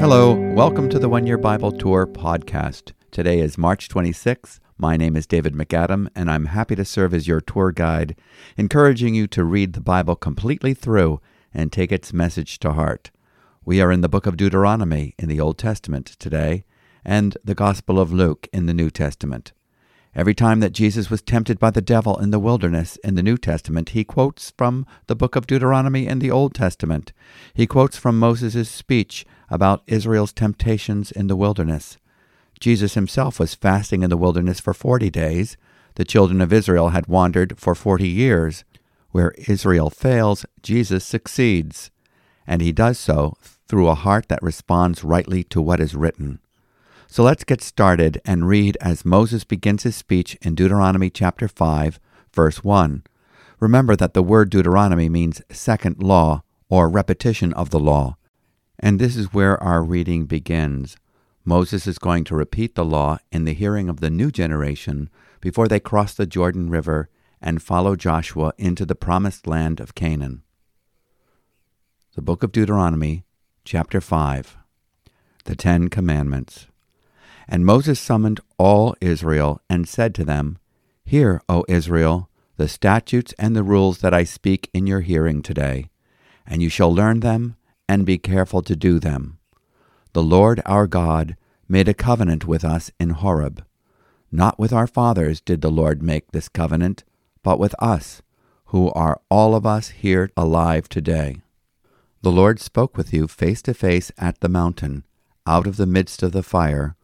Hello, welcome to the One Year Bible Tour podcast. Today is March 26th. My name is David MacAdam, and I'm happy to serve as your tour guide, encouraging you to read the Bible completely through and take its message to heart. We are in the book of Deuteronomy in the Old Testament today, and the Gospel of Luke in the New Testament. Every time that Jesus was tempted by the devil in the wilderness in the New Testament, he quotes from the book of Deuteronomy in the Old Testament. He quotes from Moses' speech about Israel's temptations in the wilderness. Jesus himself was fasting in the wilderness for forty days. The children of Israel had wandered for forty years. Where Israel fails, Jesus succeeds, and he does so through a heart that responds rightly to what is written. So let's get started and read as Moses begins his speech in Deuteronomy chapter 5, verse 1. Remember that the word Deuteronomy means second law or repetition of the law. And this is where our reading begins. Moses is going to repeat the law in the hearing of the new generation before they cross the Jordan River and follow Joshua into the promised land of Canaan. The Book of Deuteronomy, chapter 5 The Ten Commandments. And Moses summoned all Israel and said to them, Hear, O Israel, the statutes and the rules that I speak in your hearing today, and you shall learn them and be careful to do them. The Lord our God made a covenant with us in Horeb. Not with our fathers did the Lord make this covenant, but with us, who are all of us here alive today. The Lord spoke with you face to face at the mountain, out of the midst of the fire,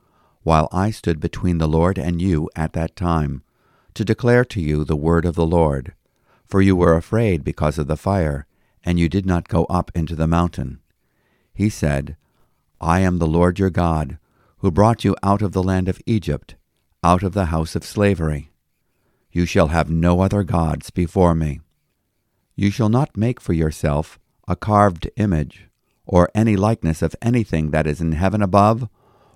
while I stood between the Lord and you at that time, to declare to you the word of the Lord. For you were afraid because of the fire, and you did not go up into the mountain. He said, I am the Lord your God, who brought you out of the land of Egypt, out of the house of slavery. You shall have no other gods before me. You shall not make for yourself a carved image, or any likeness of anything that is in heaven above,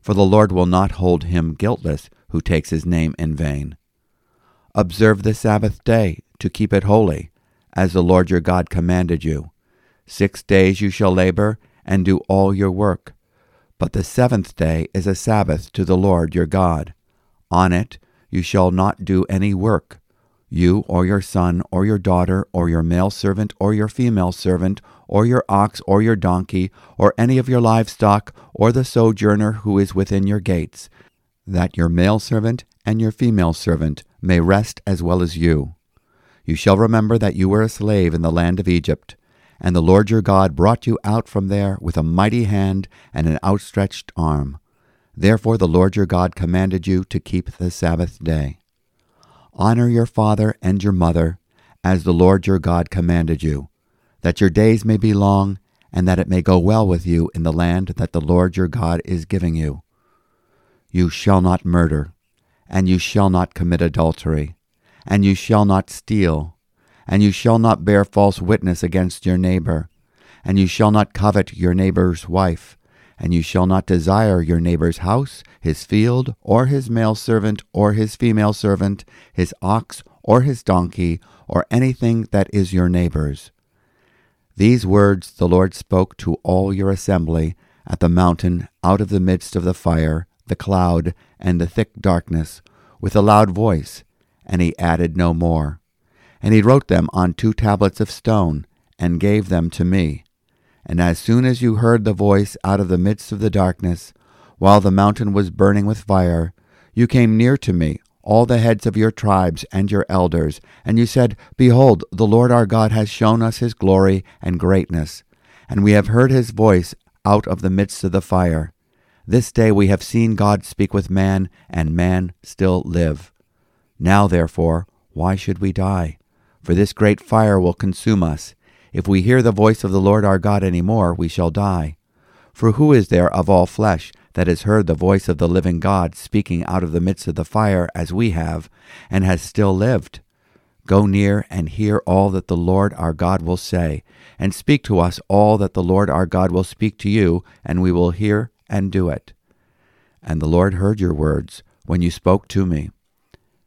for the Lord will not hold him guiltless who takes his name in vain. Observe the Sabbath day to keep it holy, as the Lord your God commanded you. Six days you shall labor and do all your work. But the seventh day is a Sabbath to the Lord your God. On it you shall not do any work, you or your son or your daughter or your male servant or your female servant or your ox or your donkey or any of your livestock or the sojourner who is within your gates, that your male servant and your female servant may rest as well as you. You shall remember that you were a slave in the land of Egypt, and the Lord your God brought you out from there with a mighty hand and an outstretched arm. Therefore the Lord your God commanded you to keep the Sabbath day. Honor your father and your mother, as the Lord your God commanded you, that your days may be long, and that it may go well with you in the land that the Lord your God is giving you. You shall not murder, and you shall not commit adultery, and you shall not steal, and you shall not bear false witness against your neighbor, and you shall not covet your neighbor's wife, and you shall not desire your neighbor's house, his field, or his male servant, or his female servant, his ox, or his donkey, or anything that is your neighbor's. These words the Lord spoke to all your assembly at the mountain out of the midst of the fire, the cloud, and the thick darkness, with a loud voice, and he added no more. And he wrote them on two tablets of stone, and gave them to me. And as soon as you heard the voice out of the midst of the darkness, while the mountain was burning with fire, you came near to me, all the heads of your tribes and your elders, and you said, Behold, the Lord our God has shown us his glory and greatness, and we have heard his voice out of the midst of the fire. This day we have seen God speak with man, and man still live. Now, therefore, why should we die? For this great fire will consume us If we hear the voice of the Lord our God any more, we shall die. For who is there of all flesh that has heard the voice of the living God speaking out of the midst of the fire as we have, and has still lived? Go near and hear all that the Lord our God will say, and speak to us all that the Lord our God will speak to you, and we will hear and do it. And the Lord heard your words when you spoke to me.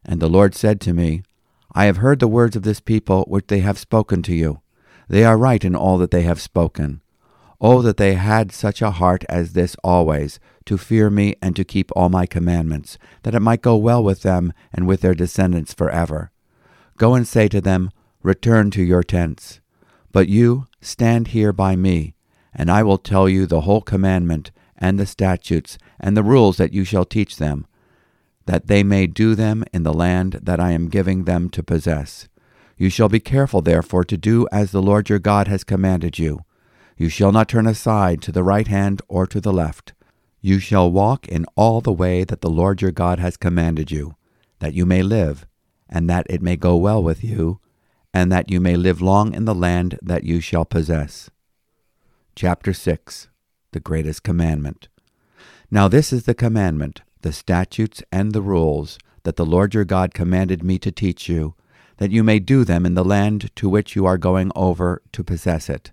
And the Lord said to me, I have heard the words of this people which they have spoken to you. They are right in all that they have spoken. Oh, that they had such a heart as this always, to fear me and to keep all my commandments, that it might go well with them and with their descendants forever. Go and say to them, Return to your tents. But you stand here by me, and I will tell you the whole commandment, and the statutes, and the rules that you shall teach them, that they may do them in the land that I am giving them to possess. You shall be careful, therefore, to do as the Lord your God has commanded you. You shall not turn aside to the right hand or to the left. You shall walk in all the way that the Lord your God has commanded you, that you may live, and that it may go well with you, and that you may live long in the land that you shall possess. Chapter 6 The Greatest Commandment. Now this is the commandment, the statutes, and the rules that the Lord your God commanded me to teach you that you may do them in the land to which you are going over to possess it,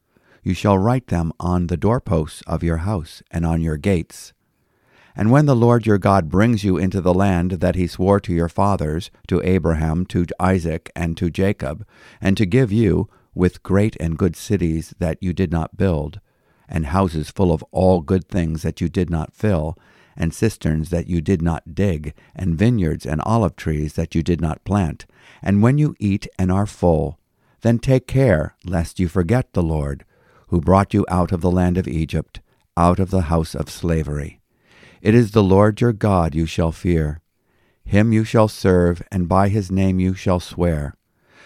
You shall write them on the doorposts of your house and on your gates. And when the Lord your God brings you into the land that he swore to your fathers, to Abraham, to Isaac, and to Jacob, and to give you, with great and good cities that you did not build, and houses full of all good things that you did not fill, and cisterns that you did not dig, and vineyards and olive trees that you did not plant, and when you eat and are full, then take care lest you forget the Lord, who brought you out of the land of Egypt, out of the house of slavery. It is the Lord your God you shall fear. Him you shall serve, and by his name you shall swear.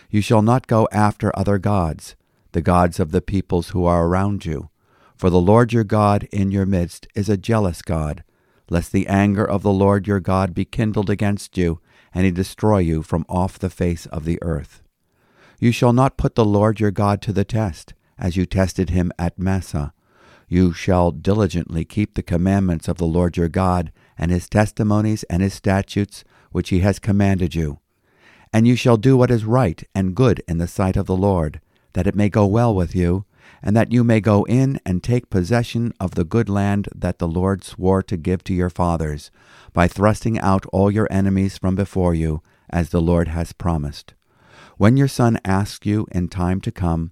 You shall not go after other gods, the gods of the peoples who are around you. For the Lord your God in your midst is a jealous God, lest the anger of the Lord your God be kindled against you, and he destroy you from off the face of the earth. You shall not put the Lord your God to the test, as you tested him at Massah. You shall diligently keep the commandments of the Lord your God, and his testimonies and his statutes, which he has commanded you. And you shall do what is right and good in the sight of the Lord, that it may go well with you, and that you may go in and take possession of the good land that the Lord swore to give to your fathers, by thrusting out all your enemies from before you, as the Lord has promised. When your son asks you in time to come,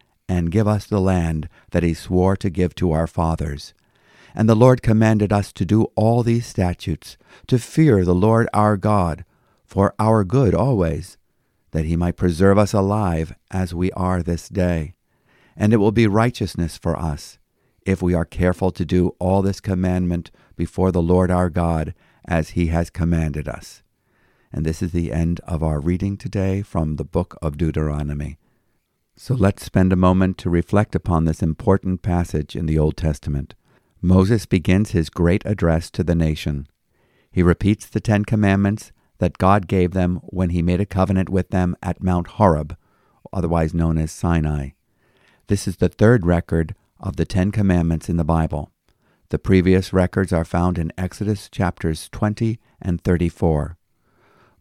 and give us the land that he swore to give to our fathers. And the Lord commanded us to do all these statutes, to fear the Lord our God, for our good always, that he might preserve us alive as we are this day and it will be righteousness for us if we are careful to do all this commandment before the Lord our God as he has commanded us. And this is the end of our reading today from the book of Deuteronomy. So let's spend a moment to reflect upon this important passage in the Old Testament. Moses begins his great address to the nation. He repeats the Ten Commandments that God gave them when he made a covenant with them at Mount Horeb, otherwise known as Sinai. This is the third record of the Ten Commandments in the Bible. The previous records are found in Exodus chapters 20 and 34.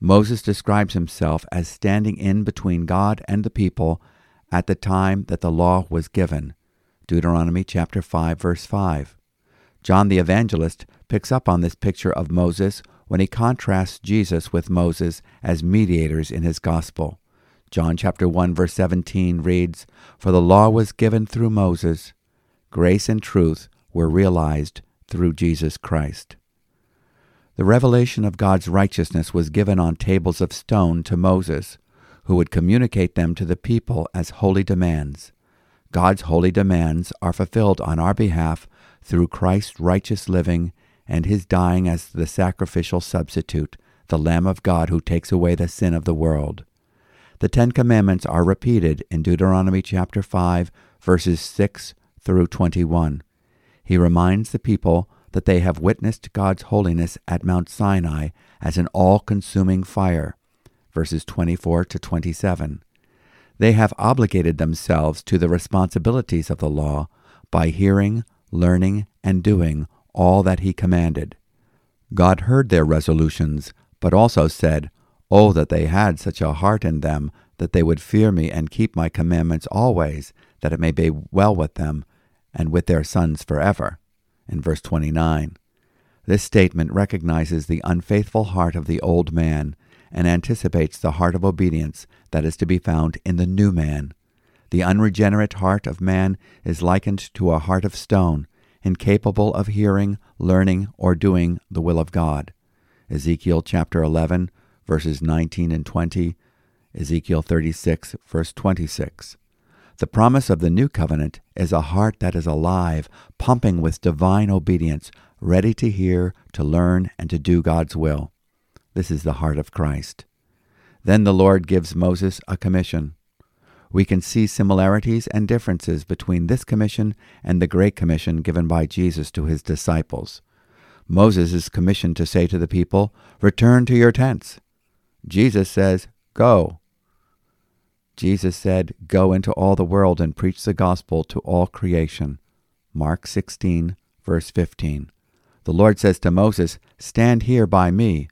Moses describes himself as standing in between God and the people at the time that the law was given. Deuteronomy chapter 5 verse 5. John the Evangelist picks up on this picture of Moses when he contrasts Jesus with Moses as mediators in his gospel. John chapter 1 verse 17 reads, For the law was given through Moses, grace and truth were realized through Jesus Christ. The revelation of God's righteousness was given on tables of stone to Moses, who would communicate them to the people as holy demands. God's holy demands are fulfilled on our behalf through Christ's righteous living and his dying as the sacrificial substitute, the Lamb of God who takes away the sin of the world. The Ten Commandments are repeated in Deuteronomy chapter 5, verses 6 through 21. He reminds the people that they have witnessed God's holiness at Mount Sinai as an all consuming fire, verses 24 to 27. They have obligated themselves to the responsibilities of the law by hearing, learning, and doing all that he commanded. God heard their resolutions, but also said, Oh, that they had such a heart in them that they would fear me and keep my commandments always, that it may be well with them and with their sons forever. In verse 29. This statement recognizes the unfaithful heart of the old man and anticipates the heart of obedience that is to be found in the new man. The unregenerate heart of man is likened to a heart of stone, incapable of hearing, learning, or doing the will of God. Ezekiel chapter 11, verses 19 and 20, Ezekiel 36, verse 26. The promise of the new covenant is a heart that is alive, pumping with divine obedience, ready to hear, to learn, and to do God's will. This is the heart of Christ. Then the Lord gives Moses a commission we can see similarities and differences between this commission and the Great Commission given by Jesus to his disciples. Moses is commissioned to say to the people, Return to your tents. Jesus says, Go. Jesus said, Go into all the world and preach the gospel to all creation. Mark 16, verse 15. The Lord says to Moses, Stand here by me.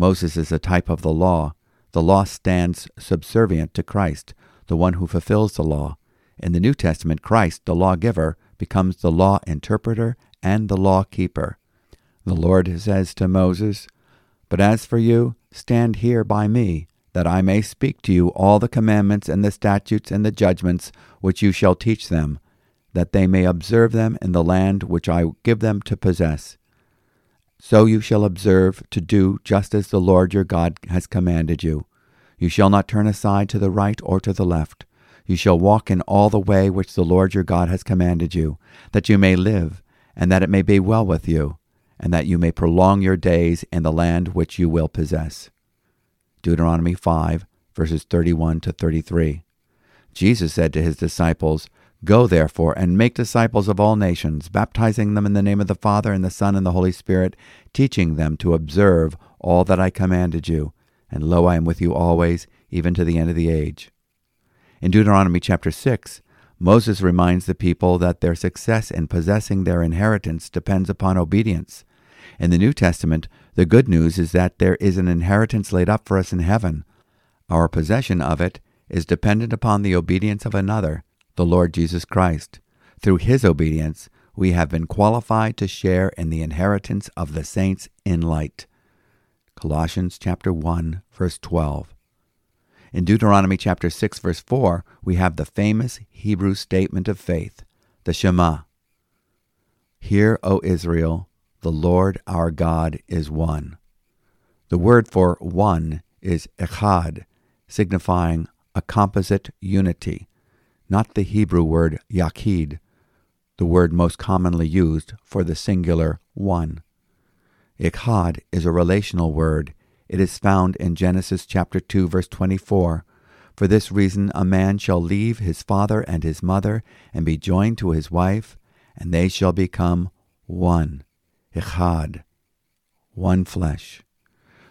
Moses is a type of the law. The law stands subservient to Christ, the one who fulfills the law. In the New Testament, Christ, the lawgiver, becomes the law interpreter and the law keeper. The Lord says to Moses, But as for you, stand here by me, that I may speak to you all the commandments and the statutes and the judgments which you shall teach them, that they may observe them in the land which I give them to possess. So you shall observe to do just as the Lord your God has commanded you. You shall not turn aside to the right or to the left. You shall walk in all the way which the Lord your God has commanded you, that you may live, and that it may be well with you, and that you may prolong your days in the land which you will possess. Deuteronomy 5, verses 31 to 33. Jesus said to his disciples, Go therefore and make disciples of all nations, baptizing them in the name of the Father and the Son and the Holy Spirit, teaching them to observe all that I commanded you and lo, I am with you always, even to the end of the age. In Deuteronomy chapter 6, Moses reminds the people that their success in possessing their inheritance depends upon obedience. In the New Testament, the good news is that there is an inheritance laid up for us in heaven. Our possession of it is dependent upon the obedience of another, the Lord Jesus Christ. Through his obedience, we have been qualified to share in the inheritance of the saints in light. Colossians chapter 1 verse 12. In Deuteronomy chapter 6 verse 4, we have the famous Hebrew statement of faith, the Shema. Hear, O Israel, the Lord our God is one. The word for one is echad, signifying a composite unity, not the Hebrew word yachid, the word most commonly used for the singular one. Echad is a relational word. It is found in Genesis chapter 2 verse 24. For this reason a man shall leave his father and his mother and be joined to his wife, and they shall become one, echad, one flesh.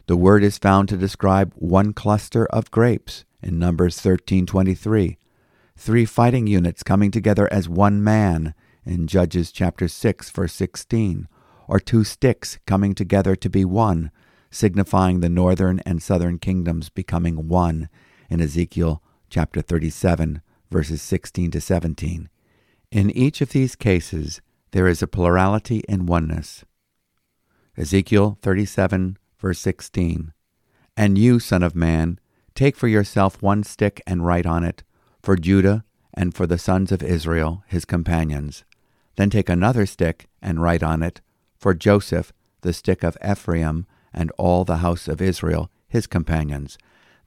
The word is found to describe one cluster of grapes in Numbers 13:23, three fighting units coming together as one man in Judges chapter 6 verse 16, or two sticks coming together to be one, signifying the northern and southern kingdoms becoming one in Ezekiel chapter 37 verses 16 to 17. In each of these cases, there is a plurality in oneness. Ezekiel 37 verse 16. And you, Son of Man, take for yourself one stick and write on it, for Judah and for the sons of Israel, his companions. Then take another stick and write on it, for Joseph, the stick of Ephraim, and all the house of Israel, his companions.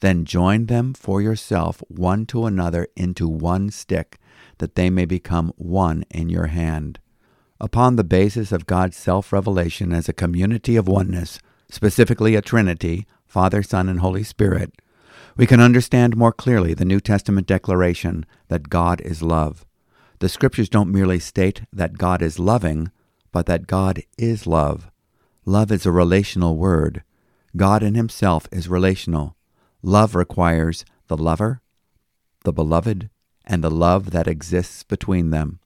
Then join them for yourself one to another into one stick, that they may become one in your hand. Upon the basis of God's self revelation as a community of oneness, specifically a Trinity, Father, Son, and Holy Spirit, we can understand more clearly the New Testament declaration that God is love. The Scriptures don't merely state that God is loving, but that God is love. Love is a relational word. God in Himself is relational. Love requires the lover, the beloved, and the love that exists between them.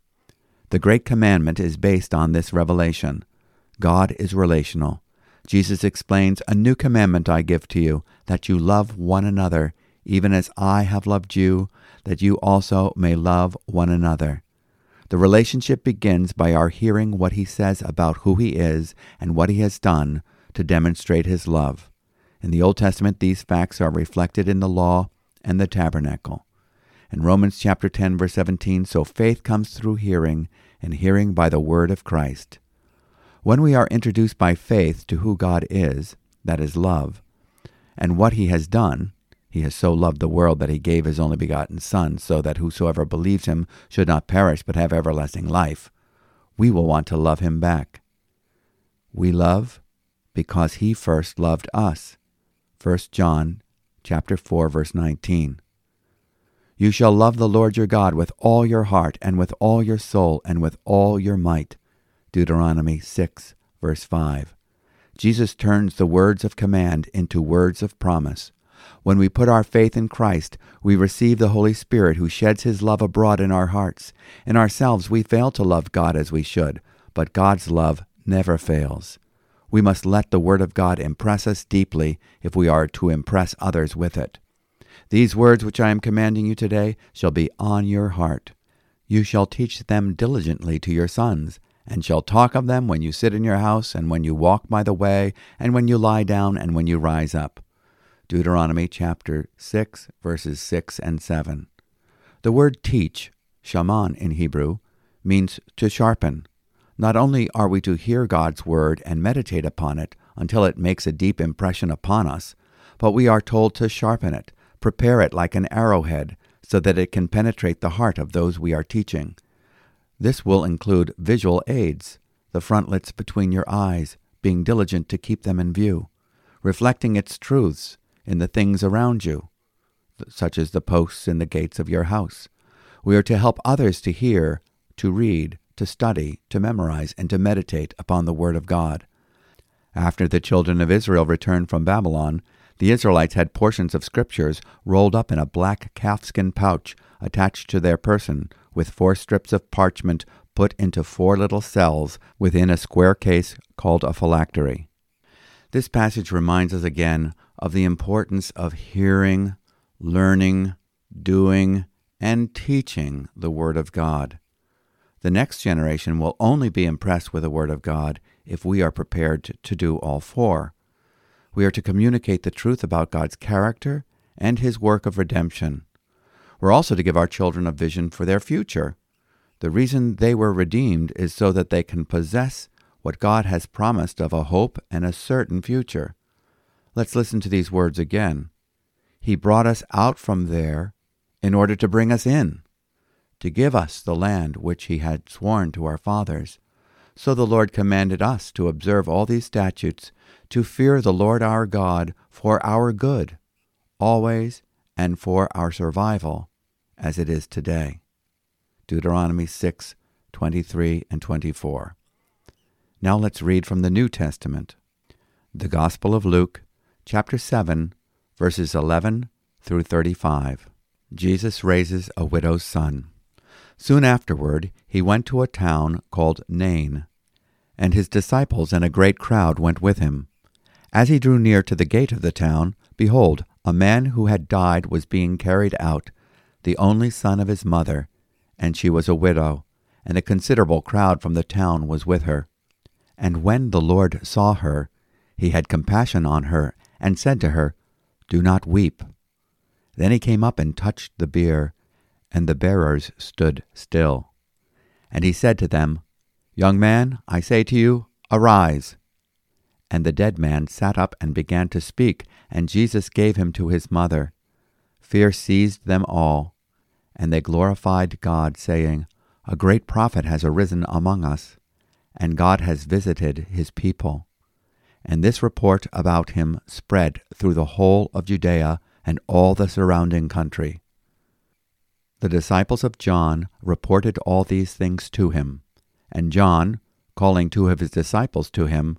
The Great Commandment is based on this revelation. God is relational. Jesus explains, A new commandment I give to you, that you love one another, even as I have loved you, that you also may love one another. The relationship begins by our hearing what he says about who he is and what he has done to demonstrate his love. In the Old Testament, these facts are reflected in the law and the tabernacle. In Romans chapter 10 verse 17, so faith comes through hearing, and hearing by the word of Christ. When we are introduced by faith to who God is, that is love, and what he has done, he has so loved the world that he gave his only begotten Son, so that whosoever believes him should not perish but have everlasting life, we will want to love him back. We love because he first loved us. 1 John chapter 4 verse 19. You shall love the Lord your God with all your heart and with all your soul and with all your might. Deuteronomy 6, verse 5. Jesus turns the words of command into words of promise. When we put our faith in Christ, we receive the Holy Spirit who sheds his love abroad in our hearts. In ourselves, we fail to love God as we should, but God's love never fails. We must let the Word of God impress us deeply if we are to impress others with it. These words which I am commanding you today shall be on your heart. You shall teach them diligently to your sons and shall talk of them when you sit in your house, and when you walk by the way, and when you lie down, and when you rise up. Deuteronomy chapter 6, verses 6 and 7. The word teach, shanan in Hebrew, means to sharpen. Not only are we to hear God's word and meditate upon it until it makes a deep impression upon us, but we are told to sharpen it, prepare it like an arrowhead, so that it can penetrate the heart of those we are teaching. This will include visual aids, the frontlets between your eyes, being diligent to keep them in view, reflecting its truths in the things around you, such as the posts in the gates of your house. We are to help others to hear, to read, to study, to memorize, and to meditate upon the Word of God. After the children of Israel returned from Babylon, the Israelites had portions of scriptures rolled up in a black calfskin pouch attached to their person with four strips of parchment put into four little cells within a square case called a phylactery. This passage reminds us again of the importance of hearing, learning, doing, and teaching the Word of God. The next generation will only be impressed with the Word of God if we are prepared to do all four. We are to communicate the truth about God's character and His work of redemption. We're also to give our children a vision for their future. The reason they were redeemed is so that they can possess what God has promised of a hope and a certain future. Let's listen to these words again. He brought us out from there in order to bring us in, to give us the land which he had sworn to our fathers. So the Lord commanded us to observe all these statutes, to fear the Lord our God for our good, always and for our survival as it is today. Deuteronomy 6 23 and 24. Now let's read from the New Testament. The Gospel of Luke, chapter 7, verses 11 through 35. Jesus raises a widow's son. Soon afterward, he went to a town called Nain, and his disciples and a great crowd went with him. As he drew near to the gate of the town, behold, a man who had died was being carried out, the only son of his mother, and she was a widow, and a considerable crowd from the town was with her. And when the Lord saw her, he had compassion on her, and said to her, Do not weep. Then he came up and touched the bier, and the bearers stood still. And he said to them, Young man, I say to you, arise. And the dead man sat up and began to speak, and Jesus gave him to his mother. Fear seized them all, and they glorified God, saying, A great prophet has arisen among us, and God has visited his people. And this report about him spread through the whole of Judea and all the surrounding country. The disciples of John reported all these things to him, and John, calling two of his disciples to him,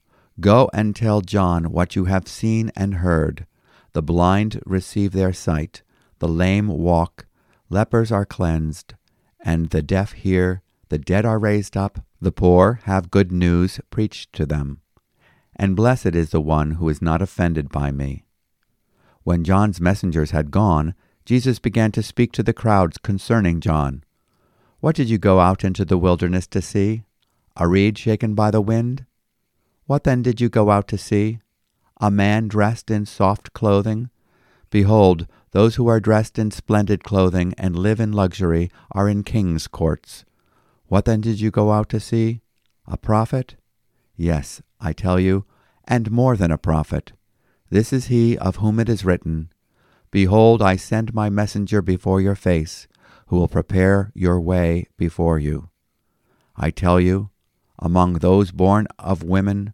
Go and tell John what you have seen and heard. The blind receive their sight, the lame walk, lepers are cleansed, and the deaf hear, the dead are raised up, the poor have good news preached to them. And blessed is the one who is not offended by me. When John's messengers had gone, Jesus began to speak to the crowds concerning John. What did you go out into the wilderness to see? A reed shaken by the wind? What then did you go out to see? A man dressed in soft clothing? Behold, those who are dressed in splendid clothing and live in luxury are in king's courts. What then did you go out to see? A prophet? Yes, I tell you, and more than a prophet. This is he of whom it is written, Behold, I send my messenger before your face, who will prepare your way before you. I tell you, among those born of women,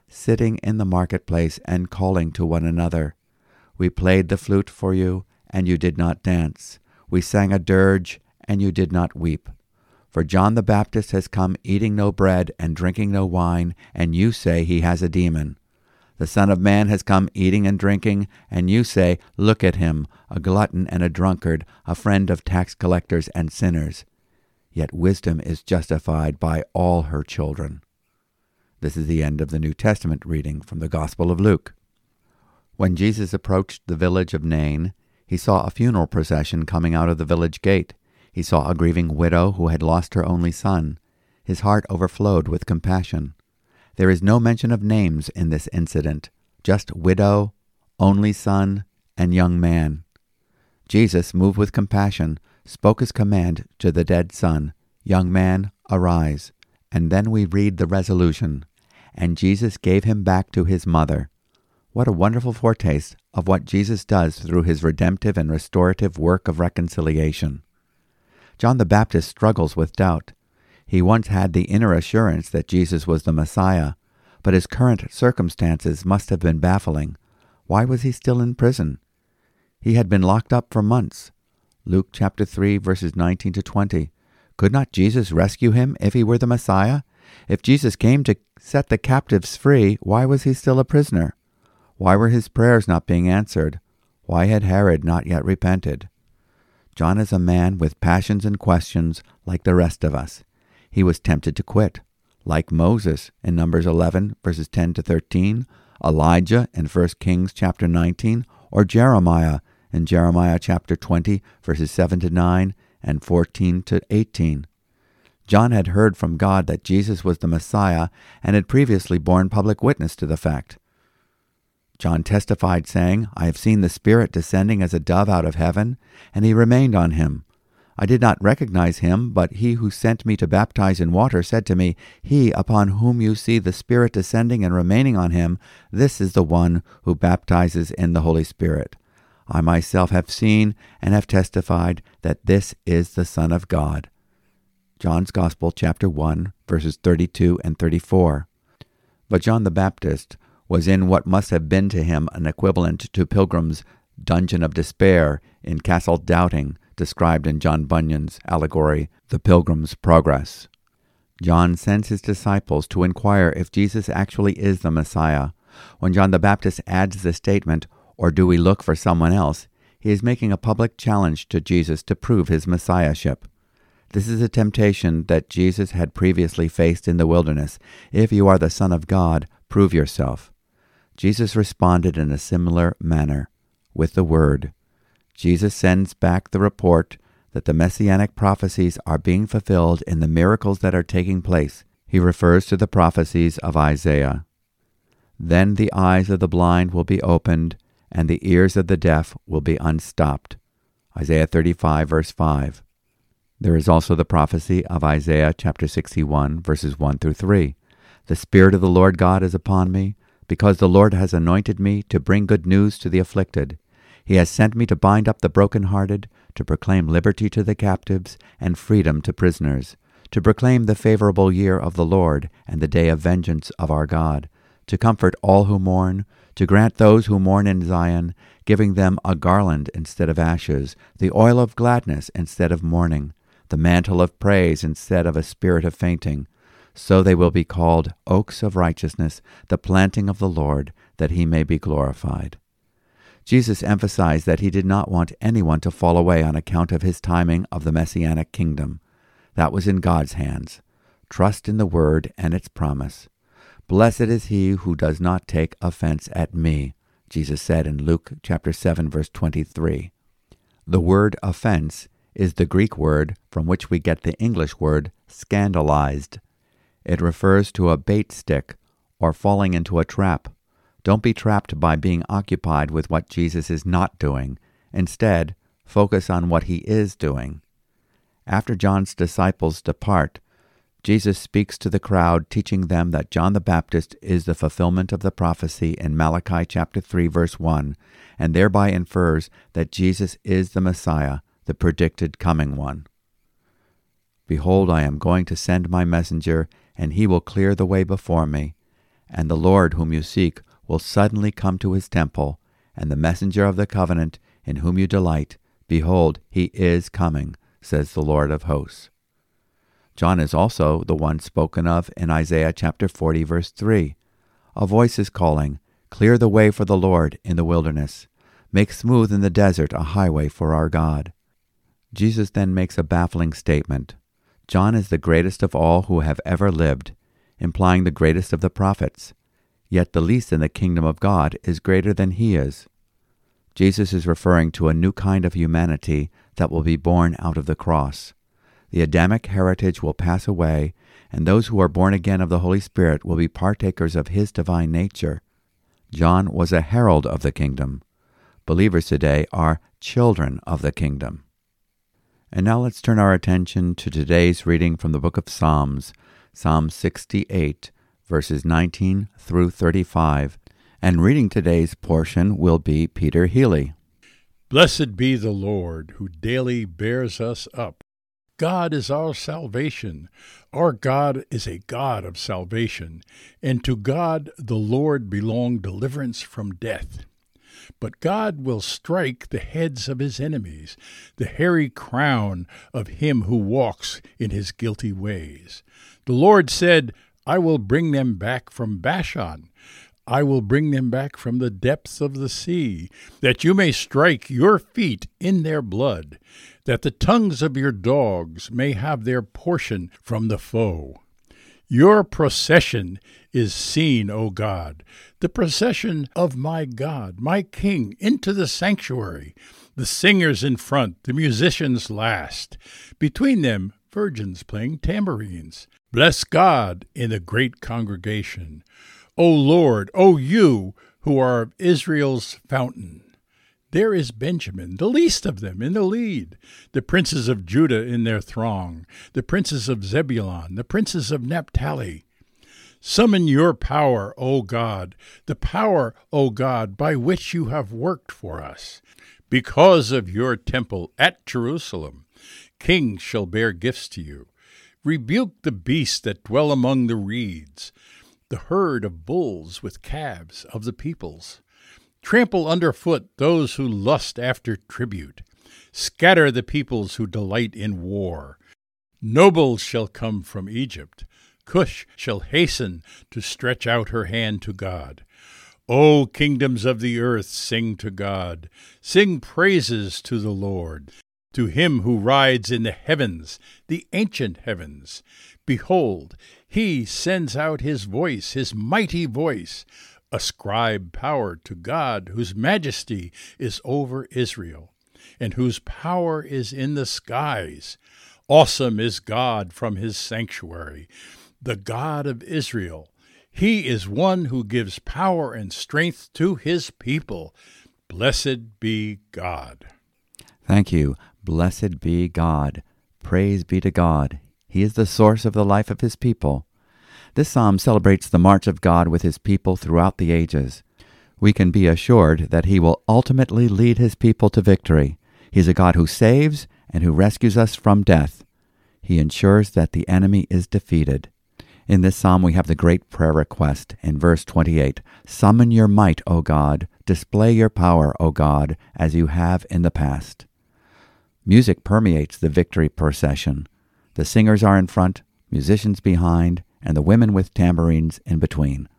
sitting in the marketplace and calling to one another. We played the flute for you, and you did not dance. We sang a dirge, and you did not weep. For John the Baptist has come eating no bread and drinking no wine, and you say he has a demon. The Son of Man has come eating and drinking, and you say, Look at him, a glutton and a drunkard, a friend of tax collectors and sinners. Yet wisdom is justified by all her children. This is the end of the New Testament reading from the Gospel of Luke. When Jesus approached the village of Nain, he saw a funeral procession coming out of the village gate. He saw a grieving widow who had lost her only son. His heart overflowed with compassion. There is no mention of names in this incident, just widow, only son, and young man. Jesus, moved with compassion, spoke his command to the dead son, Young man, arise. And then we read the resolution, And Jesus gave him back to his mother. What a wonderful foretaste of what Jesus does through his redemptive and restorative work of reconciliation. John the Baptist struggles with doubt. He once had the inner assurance that Jesus was the Messiah, but his current circumstances must have been baffling. Why was he still in prison? He had been locked up for months. Luke chapter 3 verses 19 to 20. Could not Jesus rescue him if he were the Messiah? If Jesus came to set the captives free, why was he still a prisoner? Why were his prayers not being answered? Why had Herod not yet repented? John is a man with passions and questions like the rest of us he was tempted to quit. Like Moses in Numbers 11, verses 10 to 13, Elijah in 1 Kings chapter 19, or Jeremiah in Jeremiah chapter 20, verses 7 to 9 and 14 to 18. John had heard from God that Jesus was the Messiah and had previously borne public witness to the fact. John testified, saying, I have seen the Spirit descending as a dove out of heaven, and he remained on him. I did not recognize him, but he who sent me to baptize in water said to me, He upon whom you see the Spirit descending and remaining on him, this is the one who baptizes in the Holy Spirit. I myself have seen and have testified that this is the Son of God. John's Gospel, chapter 1, verses 32 and 34. But John the Baptist was in what must have been to him an equivalent to Pilgrim's dungeon of despair in Castle Doubting, described in John Bunyan's allegory, The Pilgrim's Progress. John sends his disciples to inquire if Jesus actually is the Messiah. When John the Baptist adds the statement, Or do we look for someone else? he is making a public challenge to Jesus to prove his messiahship. This is a temptation that Jesus had previously faced in the wilderness. If you are the Son of God, prove yourself. Jesus responded in a similar manner with the word. Jesus sends back the report that the messianic prophecies are being fulfilled in the miracles that are taking place. He refers to the prophecies of Isaiah. Then the eyes of the blind will be opened, and the ears of the deaf will be unstopped. Isaiah 35, verse 5. There is also the prophecy of Isaiah chapter 61, verses 1 through 3. The Spirit of the Lord God is upon me because the Lord has anointed me to bring good news to the afflicted. He has sent me to bind up the broken-hearted, to proclaim liberty to the captives, and freedom to prisoners, to proclaim the favorable year of the Lord, and the day of vengeance of our God, to comfort all who mourn, to grant those who mourn in Zion, giving them a garland instead of ashes, the oil of gladness instead of mourning, the mantle of praise instead of a spirit of fainting, so they will be called oaks of righteousness, the planting of the Lord, that he may be glorified. Jesus emphasized that he did not want anyone to fall away on account of his timing of the messianic kingdom. That was in God's hands. Trust in the word and its promise. Blessed is he who does not take offense at me, Jesus said in Luke chapter 7 verse 23. The word offense is the Greek word from which we get the English word scandalized. It refers to a bait stick or falling into a trap. Don't be trapped by being occupied with what Jesus is not doing. Instead, focus on what he is doing. After John's disciples depart, Jesus speaks to the crowd, teaching them that John the Baptist is the fulfillment of the prophecy in Malachi chapter 3 verse 1, and thereby infers that Jesus is the Messiah, the predicted coming one. Behold, I am going to send my messenger, and he will clear the way before me. And the Lord whom you seek will suddenly come to his temple, and the messenger of the covenant in whom you delight, behold, he is coming, says the Lord of hosts. John is also the one spoken of in Isaiah chapter 40, verse 3. A voice is calling, Clear the way for the Lord in the wilderness. Make smooth in the desert a highway for our God. Jesus then makes a baffling statement. John is the greatest of all who have ever lived, implying the greatest of the prophets. Yet the least in the kingdom of God is greater than he is. Jesus is referring to a new kind of humanity that will be born out of the cross. The Adamic heritage will pass away, and those who are born again of the Holy Spirit will be partakers of his divine nature. John was a herald of the kingdom. Believers today are children of the kingdom. And now let's turn our attention to today's reading from the book of Psalms, Psalm 68, verses 19 through 35. And reading today's portion will be Peter Healey. Blessed be the Lord, who daily bears us up. God is our salvation. Our God is a God of salvation, and to God the Lord belong deliverance from death. But God will strike the heads of his enemies, the hairy crown of him who walks in his guilty ways. The Lord said, I will bring them back from Bashan. I will bring them back from the depths of the sea, that you may strike your feet in their blood, that the tongues of your dogs may have their portion from the foe. Your procession is seen, O God, the procession of my God, my King, into the sanctuary. The singers in front, the musicians last. Between them, virgins playing tambourines. Bless God in the great congregation. O Lord, O you who are Israel's fountain. There is Benjamin, the least of them, in the lead, the princes of Judah in their throng, the princes of Zebulun, the princes of Naphtali. Summon your power, O God, the power, O God, by which you have worked for us. Because of your temple at Jerusalem, kings shall bear gifts to you. Rebuke the beasts that dwell among the reeds, the herd of bulls with calves of the peoples. Trample underfoot those who lust after tribute. Scatter the peoples who delight in war. Nobles shall come from Egypt. Cush shall hasten to stretch out her hand to God. O kingdoms of the earth, sing to God. Sing praises to the Lord, to him who rides in the heavens, the ancient heavens. Behold, he sends out his voice, his mighty voice. Ascribe power to God, whose majesty is over Israel, and whose power is in the skies. Awesome is God from his sanctuary, the God of Israel. He is one who gives power and strength to his people. Blessed be God. Thank you. Blessed be God. Praise be to God. He is the source of the life of his people. This psalm celebrates the march of God with his people throughout the ages. We can be assured that he will ultimately lead his people to victory. He is a God who saves and who rescues us from death. He ensures that the enemy is defeated. In this psalm, we have the great prayer request in verse 28 Summon your might, O God, display your power, O God, as you have in the past. Music permeates the victory procession. The singers are in front, musicians behind, and the women with tambourines in between.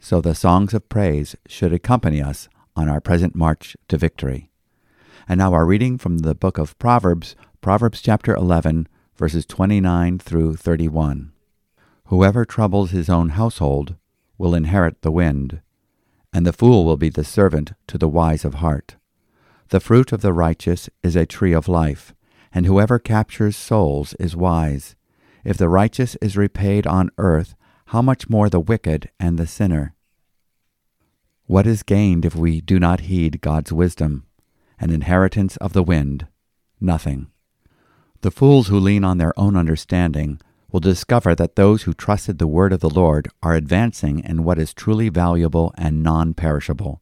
So the songs of praise should accompany us on our present march to victory. And now our reading from the book of Proverbs, Proverbs chapter 11, verses 29 through 31. Whoever troubles his own household will inherit the wind, and the fool will be the servant to the wise of heart. The fruit of the righteous is a tree of life, and whoever captures souls is wise. If the righteous is repaid on earth, how much more the wicked and the sinner? What is gained if we do not heed God's wisdom? An inheritance of the wind? Nothing. The fools who lean on their own understanding will discover that those who trusted the word of the Lord are advancing in what is truly valuable and non perishable.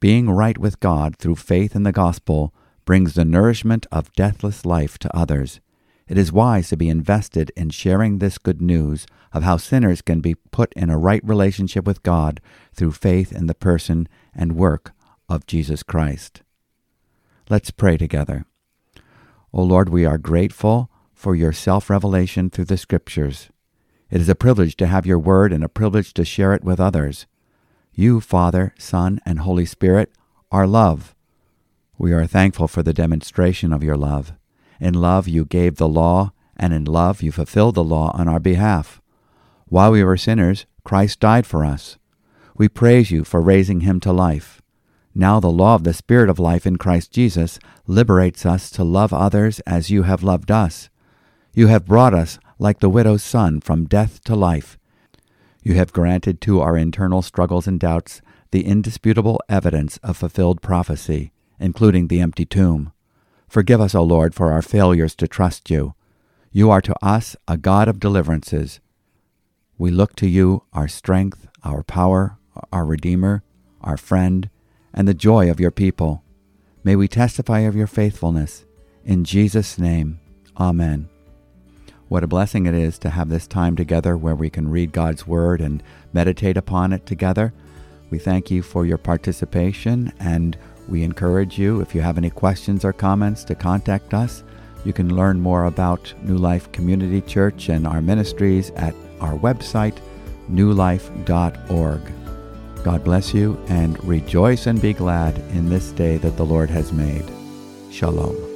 Being right with God through faith in the gospel brings the nourishment of deathless life to others. It is wise to be invested in sharing this good news of how sinners can be put in a right relationship with God through faith in the person and work of Jesus Christ. Let's pray together. O Lord, we are grateful for your self revelation through the Scriptures. It is a privilege to have your word and a privilege to share it with others. You, Father, Son, and Holy Spirit, are love. We are thankful for the demonstration of your love. In love you gave the law, and in love you fulfilled the law on our behalf. While we were sinners, Christ died for us. We praise you for raising him to life. Now the law of the Spirit of life in Christ Jesus liberates us to love others as you have loved us. You have brought us, like the widow's son, from death to life. You have granted to our internal struggles and doubts the indisputable evidence of fulfilled prophecy, including the empty tomb. Forgive us, O Lord, for our failures to trust you. You are to us a God of deliverances. We look to you, our strength, our power, our Redeemer, our friend, and the joy of your people. May we testify of your faithfulness. In Jesus' name, Amen. What a blessing it is to have this time together where we can read God's Word and meditate upon it together. We thank you for your participation and we encourage you, if you have any questions or comments, to contact us. You can learn more about New Life Community Church and our ministries at our website, newlife.org. God bless you and rejoice and be glad in this day that the Lord has made. Shalom.